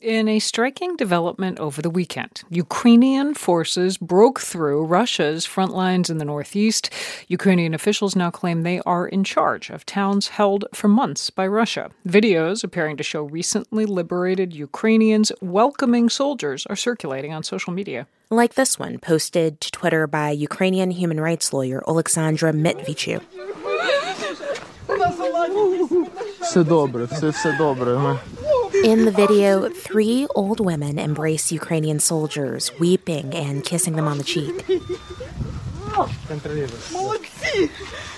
In a striking development over the weekend, Ukrainian forces broke through Russia's front lines in the northeast. Ukrainian officials now claim they are in charge of towns held for months by Russia. Videos appearing to show recently liberated Ukrainians welcoming soldiers are circulating on social media. Like this one, posted to Twitter by Ukrainian human rights lawyer Oleksandra Matviichuk. Добре, все, все добре. In the video, three old women embrace Ukrainian soldiers, weeping and kissing them on the cheek.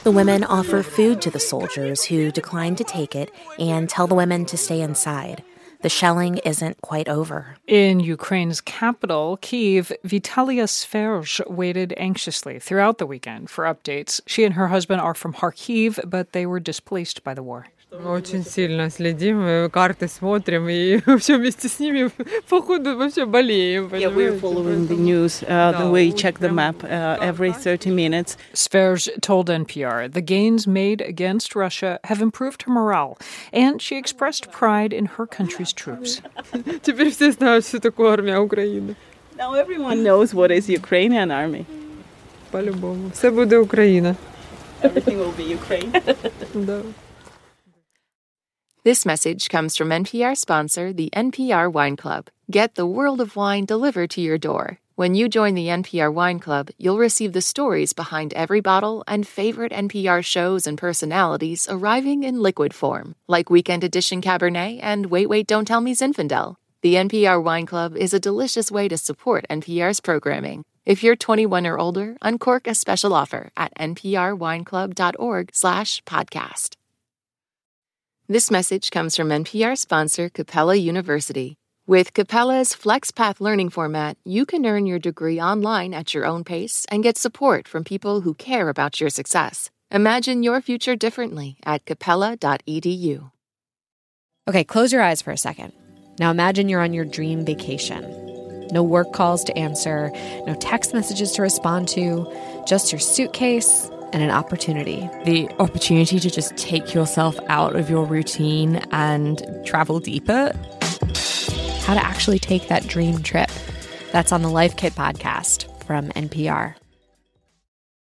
The women offer food to the soldiers who decline to take it and tell the women to stay inside. The shelling isn't quite over. In Ukraine's capital, Kiev, Vitalia Sverge waited anxiously throughout the weekend for updates. She and her husband are from Kharkiv, but they were displaced by the war Очень сильно следим, карты смотрим, и все вместе с ними, походу, вообще болеем. Yeah, we're following the news. Uh, the we check the map uh, every 30 minutes. Sverge told NPR the gains made against Russia have improved her morale, and she expressed pride in her country's troops. Теперь все знают, что такое армия Украины. Now everyone knows what is Ukrainian army. По-любому. Все буде Україна. Everything will be Ukraine. Да. This message comes from NPR sponsor, the NPR Wine Club. Get the world of wine delivered to your door. When you join the NPR Wine Club, you'll receive the stories behind every bottle and favorite NPR shows and personalities arriving in liquid form, like Weekend Edition Cabernet and Wait Wait Don't Tell Me Zinfandel. The NPR Wine Club is a delicious way to support NPR's programming. If you're 21 or older, uncork a special offer at nprwineclub.org/podcast. This message comes from NPR sponsor Capella University. With Capella's FlexPath learning format, you can earn your degree online at your own pace and get support from people who care about your success. Imagine your future differently at capella.edu. Okay, close your eyes for a second. Now imagine you're on your dream vacation. No work calls to answer, no text messages to respond to, just your suitcase and an opportunity. The opportunity to just take yourself out of your routine and travel deeper. How to actually take that dream trip. That's on the Life Kit podcast from NPR.